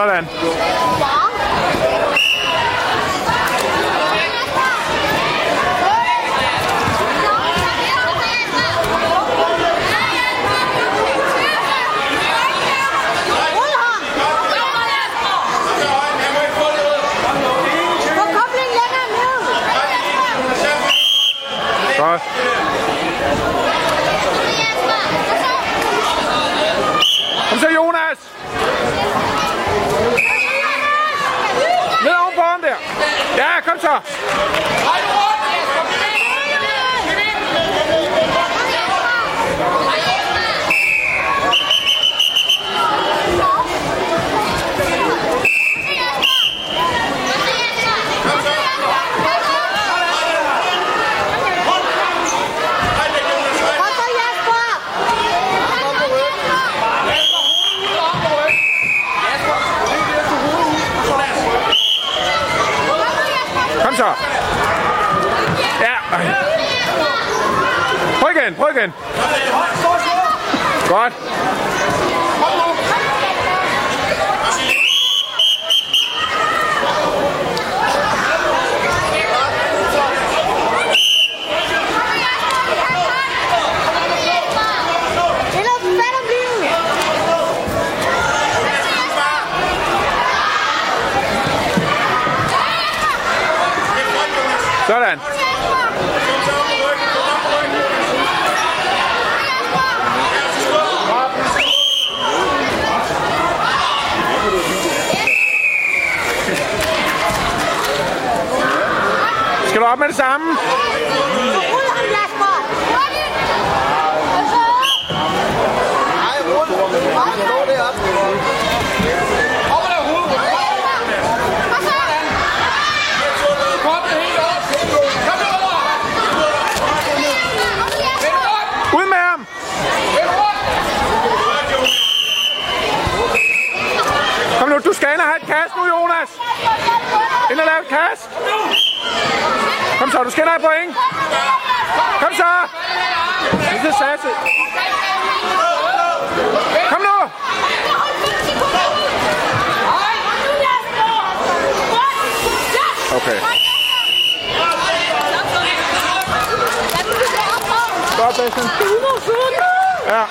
Sådan. Godt. Kom Ja, kom så. Hej, så. Ja. Prøv igen, prøv igen. Godt. Sådan. Skal du op med det samme? Op og lav hovedet! Kom den helt op! Kom nu over! Vend rundt! Ud med ham! Vend rundt! Kom nu, du skal ind og have et kast nu, Jonas. Ind og lave et kast. Kom så, du skal ind og have point. Kom så. Det er Sasse. Kom nu. Okay. Godt, Bastian. Ja.